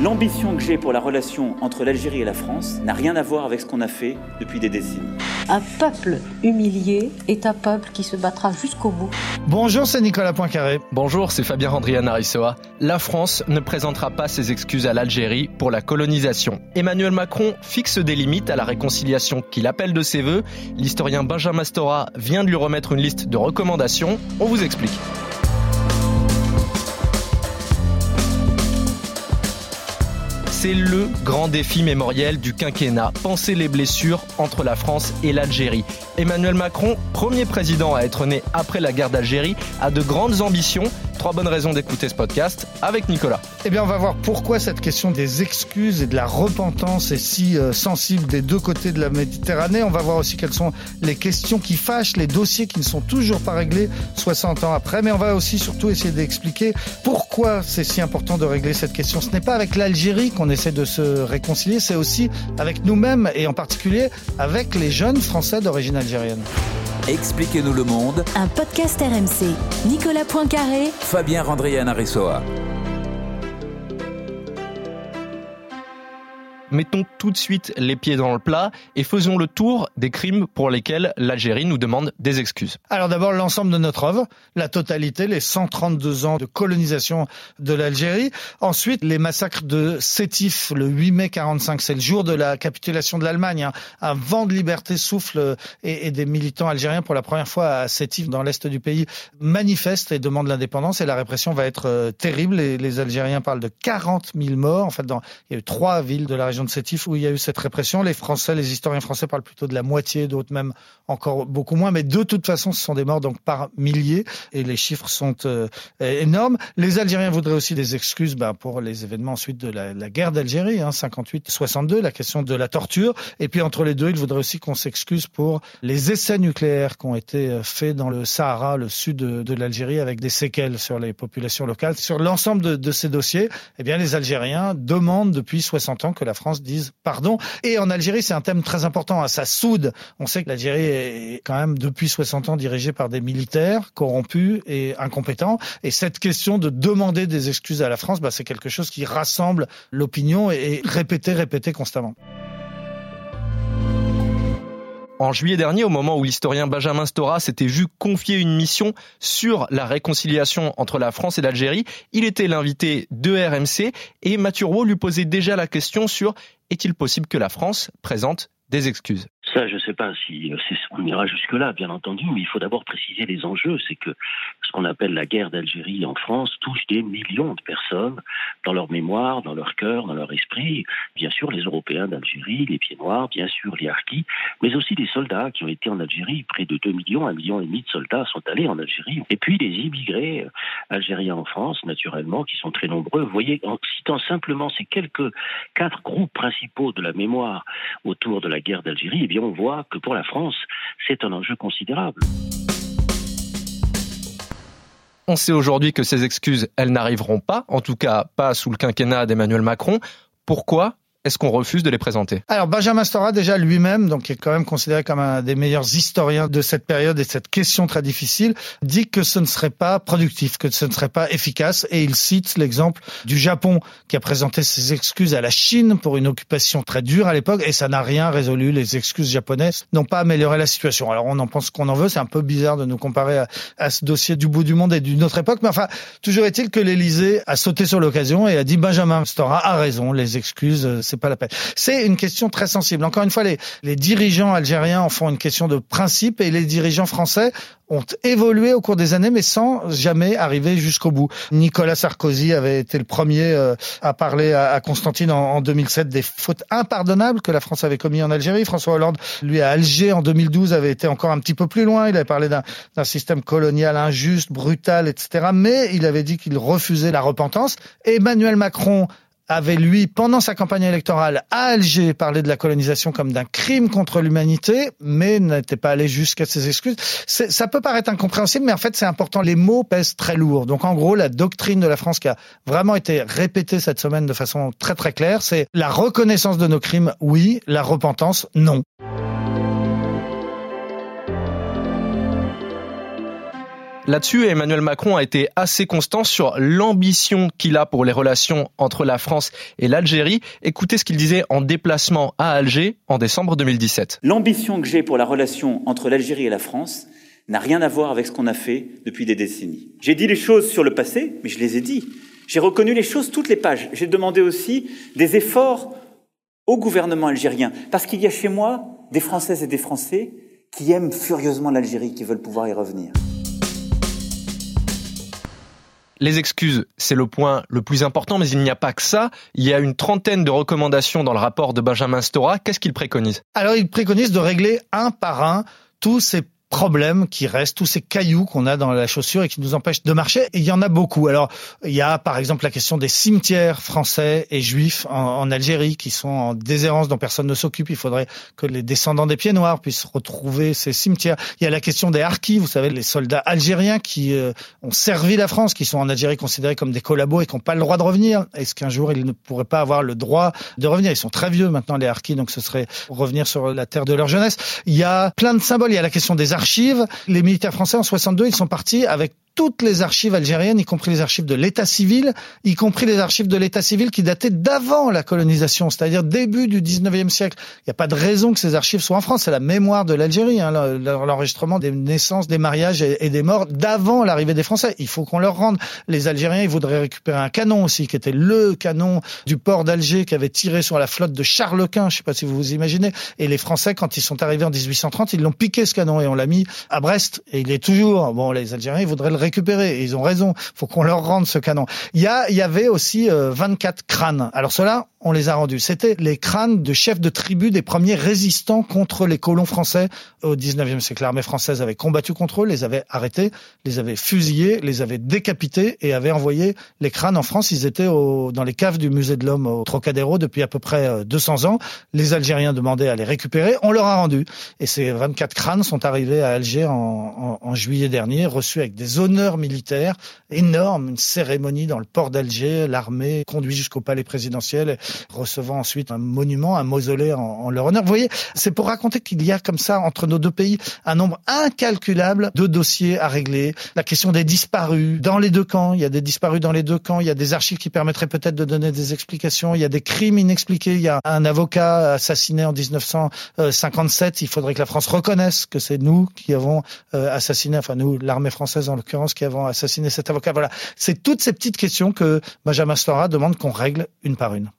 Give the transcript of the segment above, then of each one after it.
L'ambition que j'ai pour la relation entre l'Algérie et la France n'a rien à voir avec ce qu'on a fait depuis des décennies. Un peuple humilié est un peuple qui se battra jusqu'au bout. Bonjour, c'est Nicolas Poincaré. Bonjour, c'est Fabien Randrian Arissoa. La France ne présentera pas ses excuses à l'Algérie pour la colonisation. Emmanuel Macron fixe des limites à la réconciliation qu'il appelle de ses voeux. L'historien Benjamin Stora vient de lui remettre une liste de recommandations. On vous explique. C'est le grand défi mémoriel du quinquennat, penser les blessures entre la France et l'Algérie. Emmanuel Macron, premier président à être né après la guerre d'Algérie, a de grandes ambitions. Trois bonnes raisons d'écouter ce podcast avec Nicolas. Eh bien, on va voir pourquoi cette question des excuses et de la repentance est si euh, sensible des deux côtés de la Méditerranée. On va voir aussi quelles sont les questions qui fâchent, les dossiers qui ne sont toujours pas réglés 60 ans après. Mais on va aussi surtout essayer d'expliquer pourquoi c'est si important de régler cette question. Ce n'est pas avec l'Algérie qu'on essaie de se réconcilier, c'est aussi avec nous-mêmes et en particulier avec les jeunes Français d'origine algérienne. Expliquez-nous le monde. Un podcast RMC. Nicolas Poincaré. Fabien Randrian Aressoa. Mettons tout de suite les pieds dans le plat et faisons le tour des crimes pour lesquels l'Algérie nous demande des excuses. Alors d'abord l'ensemble de notre œuvre, la totalité, les 132 ans de colonisation de l'Algérie. Ensuite les massacres de Sétif le 8 mai 45, c'est le jour de la capitulation de l'Allemagne. Hein. Un vent de liberté souffle et, et, des militants algériens pour la première fois à Sétif dans l'est du pays manifestent et demandent l'indépendance et la répression va être euh, terrible. Les Algériens parlent de 40 000 morts. En fait, dans, il y a eu trois villes de la région de Sétif où il y a eu cette répression. Les Français, les historiens français parlent plutôt de la moitié, d'autres même encore beaucoup moins. Mais de toute façon, ce sont des morts donc par milliers et les chiffres sont euh, énormes. Les Algériens voudraient aussi des excuses ben, pour les événements ensuite de la, guerre d'Algérie, hein, 58-62, la question de la torture. Et puis entre les deux, ils voudraient aussi qu'on s'excuse pour les essais nucléaires qui ont été euh, faits dans le Sahara, le sud de, de l'Algérie, avec des séquelles sur les populations locales. Sur l'ensemble de, de ces dossiers, eh bien les Algériens demandent depuis 60 ans que la France disent pardon. Et en Algérie, c'est un thème très important. Hein. Ça soude. On sait que l'Algérie est quand même depuis 60 ans dirigée par des militaires corrompus et incompétents. Et cette question de demander des excuses à la France, bah, c'est quelque chose qui rassemble l'opinion et, répété, répété constamment. En juillet dernier, au moment où l'historien Benjamin Stora s'était vu confier une mission sur la réconciliation entre la France et l'Algérie, il était l'invité de RMC et Mathieu Roux lui posait déjà la question sur est-il possible que la France présente des excuses? Ça, je ne sais pas si on ira jusque-là, bien entendu, mais il faut d'abord préciser les enjeux. C'est que ce qu'on appelle la guerre d'Algérie en France touche des millions de personnes dans leur mémoire, dans leur cœur, dans leur esprit. Bien sûr, les Européens d'Algérie, les Pieds Noirs, bien sûr, les Harkis, mais aussi des soldats qui ont été en Algérie. Près de 2 millions, 1 million et demi de soldats sont allés en Algérie. Et puis les immigrés algériens en France, naturellement, qui sont très nombreux. Vous voyez, en citant simplement ces quelques quatre groupes principaux de la mémoire autour de la guerre d'Algérie, eh bien, on voit que pour la France, c'est un enjeu considérable. On sait aujourd'hui que ces excuses, elles n'arriveront pas, en tout cas pas sous le quinquennat d'Emmanuel Macron. Pourquoi est-ce qu'on refuse de les présenter? Alors Benjamin Stora déjà lui-même, donc qui est quand même considéré comme un des meilleurs historiens de cette période et cette question très difficile, dit que ce ne serait pas productif, que ce ne serait pas efficace, et il cite l'exemple du Japon qui a présenté ses excuses à la Chine pour une occupation très dure à l'époque, et ça n'a rien résolu. Les excuses japonaises n'ont pas amélioré la situation. Alors on en pense qu'on en veut, c'est un peu bizarre de nous comparer à, ce dossier du bout du monde et d'une autre époque, mais enfin toujours est-il que l'Élysée a sauté sur l'occasion et a dit Benjamin Stora a raison, les excuses c'est pas la peine. C'est une question très sensible. Encore une fois, les, les dirigeants algériens en font une question de principe et les dirigeants français ont évolué au cours des années, mais sans jamais arriver jusqu'au bout. Nicolas Sarkozy avait été le premier euh, à parler à, Constantine en, en, 2007 des fautes impardonnables que la France avait commis en Algérie. François Hollande, lui, à Alger en 2012, avait été encore un petit peu plus loin. Il avait parlé d'un système colonial injuste, brutal, etc. Mais il avait dit qu'il refusait la repentance. Emmanuel Macron avait, lui, pendant sa campagne électorale à Alger, parlé de la colonisation comme d'un crime contre l'humanité, mais n'était pas allé jusqu'à ses excuses. Ça peut paraître incompréhensible, mais en fait, c'est important. Les mots pèsent très lourd. Donc, en gros, la doctrine de la France qui a vraiment été répétée cette semaine de façon très très claire, c'est la reconnaissance de nos crimes, oui, la repentance, non. Là-dessus, Emmanuel Macron a été assez constant sur l'ambition qu'il a pour les relations entre la France et l'Algérie. Écoutez ce qu'il disait en déplacement à Alger en décembre 2017. L'ambition que j'ai pour la relation entre l'Algérie et la France n'a rien à voir avec ce qu'on a fait depuis des décennies. J'ai dit les choses sur le passé, mais je les ai dit. J'ai reconnu les choses toutes les pages. J'ai demandé aussi des efforts au gouvernement algérien, parce qu'il y a chez moi des Françaises et des Français qui aiment furieusement l'Algérie, qui veulent pouvoir y revenir. Les excuses, c'est le point le plus important, mais il n'y a pas que ça. Il y a une trentaine de recommandations dans le rapport de Benjamin Stora. Qu'est-ce qu'il préconise? Alors, il préconise de régler un par un tous ces problèmes qui restent, tous ces cailloux qu'on a dans la chaussure et qui nous empêchent de marcher. Et il y en a beaucoup. Alors, il y a par exemple la question des cimetières français et juifs en, Algérie qui sont en déshérence dont personne ne s'occupe. Il faudrait que les descendants des pieds noirs puissent retrouver ces cimetières. Il y a la question des harkis, vous savez, les soldats algériens qui euh, ont servi la France, qui sont en Algérie considérés comme des collabos et qui n'ont pas le droit de revenir. Est-ce qu'un jour ils ne pourraient pas avoir le droit de revenir? Ils sont très vieux maintenant, les harkis, donc ce serait revenir sur la terre de leur jeunesse. Il y a plein de symboles. Il y a la question des archives. Les militaires français en 62, ils sont partis avec toutes les archives algériennes, y compris les archives de l'état civil, y compris les archives de l'état civil qui dataient d'avant la colonisation, c'est-à-dire début du 19e siècle. Il n'y a pas de raison que ces archives soient en France. C'est la mémoire de l'Algérie, hein, l'enregistrement des naissances, des mariages et des morts d'avant l'arrivée des Français. Il faut qu'on leur rende. Les Algériens, ils voudraient récupérer un canon aussi, qui était le canon du port d'Alger, qui avait tiré sur la flotte de Charles Quint. Je ne sais pas si vous vous imaginez. Et les Français, quand ils sont arrivés en 1830, ils l'ont piqué ce canon et on l'a mis à Brest. Et il est toujours. Bon, les Algériens, voudraient le récupérer. Et ils ont raison. Faut qu'on leur rende ce canon. Il y a, il y avait aussi 24 euh, crânes. Alors cela, on les a rendus. C'était les crânes de chefs de tribu des premiers résistants contre les colons français au 19e siècle. L'armée française avait combattu contre eux, les avait arrêtés, les avait fusillés, les avait décapités et avait envoyé les crânes en France. Ils étaient au, dans les caves du musée de l'homme au Trocadéro depuis à peu près 200 euh, ans. Les Algériens demandaient à les récupérer. On leur a rendu. Et ces 24 crânes sont arrivés à Alger en, en, en juillet dernier, reçus avec des honneurs militaires énormes, une cérémonie dans le port d'Alger, l'armée conduit jusqu'au palais présidentiel recevant ensuite un monument, un mausolée en, leur honneur. Vous voyez, c'est pour raconter qu'il y a comme ça entre nos deux pays un nombre incalculable de dossiers à régler. La question des disparus dans les deux camps, il y a des disparus dans les deux camps, il y a des archives qui permettraient peut-être de donner des explications, il y a des crimes inexpliqués, il y a un avocat assassiné en 1957, il faudrait que la France reconnaisse que c'est nous qui avons euh, assassiné, enfin nous, l'armée française en l'occurrence, qui avons assassiné cet avocat. Voilà, c'est toutes ces petites questions que Benjamin Stora demande qu'on règle une par une.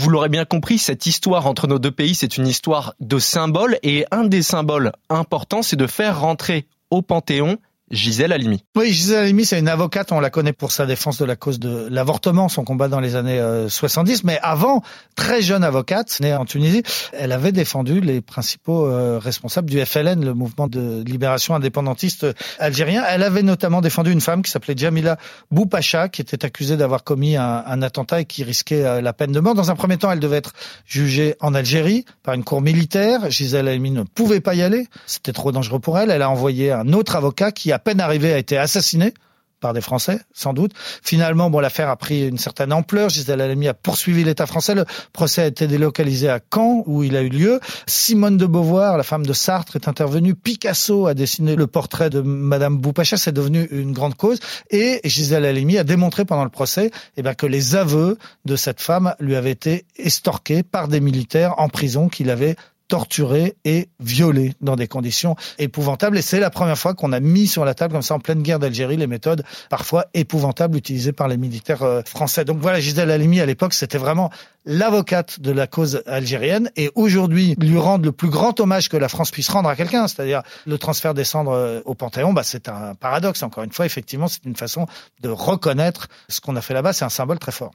Vous l'aurez bien compris, cette histoire entre nos deux pays, c'est une histoire de symboles et un des symboles importants, c'est de faire rentrer au Panthéon Gisèle Halimi. Oui, Gisèle Halimi, c'est une avocate, on la connaît pour sa défense de la cause de l'avortement, son combat dans les années 70, euh, mais avant, très jeune avocate, née en Tunisie, elle avait défendu les principaux euh, responsables du FLN, le mouvement de libération indépendantiste algérien. Elle avait notamment défendu une femme qui s'appelait Jamila Boupacha, qui était accusée d'avoir commis un, un, attentat et qui risquait euh, la peine de mort. Dans un premier temps, elle devait être jugée en Algérie par une cour militaire. Gisèle Halimi ne pouvait pas y aller, c'était trop dangereux pour elle. Elle a envoyé un autre avocat qui a peine arrivé, a été assassiné par des Français, sans doute. Finalement, bon, l'affaire a pris une certaine ampleur. Gisèle Halimi a poursuivi l'État français. Le procès a été délocalisé à Caen, où il a eu lieu. Simone de Beauvoir, la femme de Sartre, est intervenue. Picasso a dessiné le portrait de Madame Boupacha. C'est devenu une grande cause. Et Gisèle Halimi a démontré pendant le procès eh bien, que les aveux de cette femme lui avaient été estorqués par des militaires en prison qu'il avait torturé et violé dans des conditions épouvantables. Et c'est la première fois qu'on a mis sur la table, comme ça, en pleine guerre d'Algérie, les méthodes parfois épouvantables utilisées par les militaires euh, français. Donc voilà, Gisèle Halimi, à l'époque, c'était vraiment l'avocate de la cause algérienne. Et aujourd'hui, lui rendre le plus grand hommage que la France puisse rendre à quelqu'un, c'est-à-dire le transfert des cendres euh, au Panthéon, bah, c'est un paradoxe. Encore une fois, effectivement, c'est une façon de reconnaître ce qu'on a fait là-bas. C'est un symbole très fort.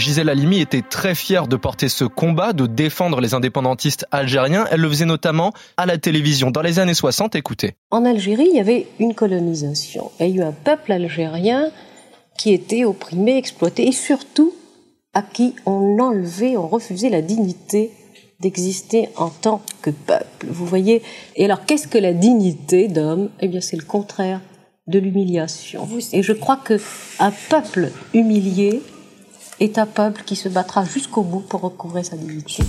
Gisèle Halimi était très fière de porter ce combat, de défendre les indépendantistes algériens. Elle le faisait notamment à la télévision dans les années 60. Écoutez. En Algérie, il y avait une colonisation. Il y a eu un peuple algérien qui était opprimé, exploité et surtout à qui on enlevait, on refusait la dignité d'exister en tant que peuple. Vous voyez? Et alors, qu'est-ce que la dignité d'homme? Eh bien, c'est le contraire de l'humiliation. Et je crois que un peuple humilié est un peuple qui se battra jusqu'au bout pour recouvrer sa dignité.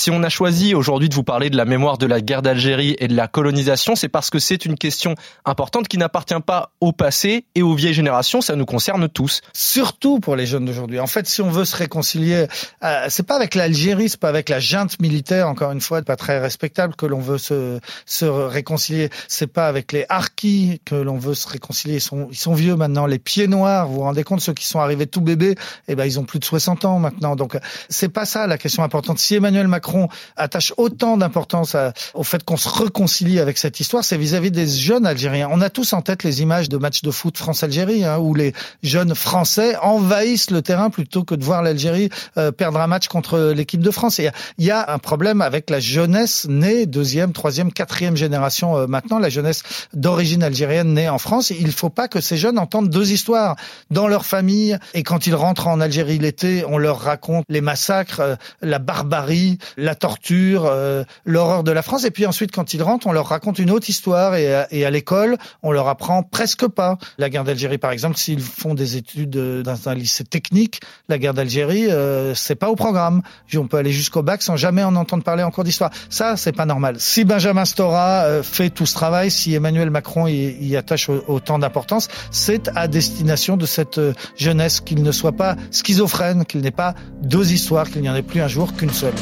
Si on a choisi aujourd'hui de vous parler de la mémoire de la guerre d'Algérie et de la colonisation, c'est parce que c'est une question importante qui n'appartient pas au passé et aux vieilles générations, ça nous concerne tous. Surtout pour les jeunes d'aujourd'hui. En fait, si on veut se réconcilier, euh, c'est pas avec l'Algérie, c'est pas avec la junte militaire, encore une fois, pas très respectable que l'on veut se, se réconcilier. C'est pas avec les harkis que l'on veut se réconcilier. Ils sont, vieux maintenant, les pieds noirs. Vous vous rendez compte, ceux qui sont arrivés tout bébés, eh ben, ils ont plus de 60 ans maintenant. Donc, c'est pas ça la question importante. Si Emmanuel Macron attache autant d'importance au fait qu'on se réconcilie avec cette histoire, c'est vis-à-vis des jeunes Algériens. On a tous en tête les images de matchs de foot France-Algérie, hein, où les jeunes Français envahissent le terrain plutôt que de voir l'Algérie euh, perdre un match contre l'équipe de France. Il y, a un problème avec la jeunesse née deuxième, troisième, quatrième génération euh, maintenant, la jeunesse d'origine algérienne née en France. Il ne faut pas que ces jeunes entendent deux histoires dans leur famille et quand ils rentrent en Algérie l'été, on leur raconte les massacres, euh, la barbarie, la torture, euh, l'horreur de la France. Et puis ensuite, quand ils rentrent, on leur raconte une autre histoire. Et à, et à l'école, on leur apprend presque pas la guerre d'Algérie. Par exemple, s'ils font des études euh, dans un lycée technique, la guerre d'Algérie, euh, c'est pas au programme. On peut aller jusqu'au bac sans jamais en entendre parler en cours d'histoire. Ça, c'est pas normal. Si Benjamin Stora fait tout ce travail, si Emmanuel Macron y, y attache autant d'importance, c'est à destination de cette jeunesse qu'il ne soit pas schizophrène, qu'il n'ait pas deux histoires, qu'il n'y en ait plus un jour qu'une seule.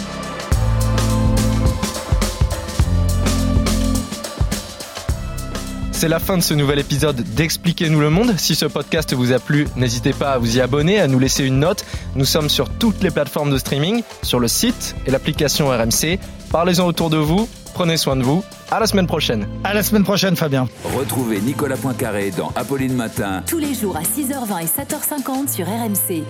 C'est la fin de ce nouvel épisode d'Expliquez-nous le monde. Si ce podcast vous a plu, n'hésitez pas à vous y abonner, à nous laisser une note. Nous sommes sur toutes les plateformes de streaming, sur le site et l'application RMC. Parlez-en autour de vous, prenez soin de vous. À la semaine prochaine. À la semaine prochaine, Fabien. Retrouvez Nicolas Poincaré dans Apolline Matin. Tous les jours à 6h20 et 7h50 sur RMC.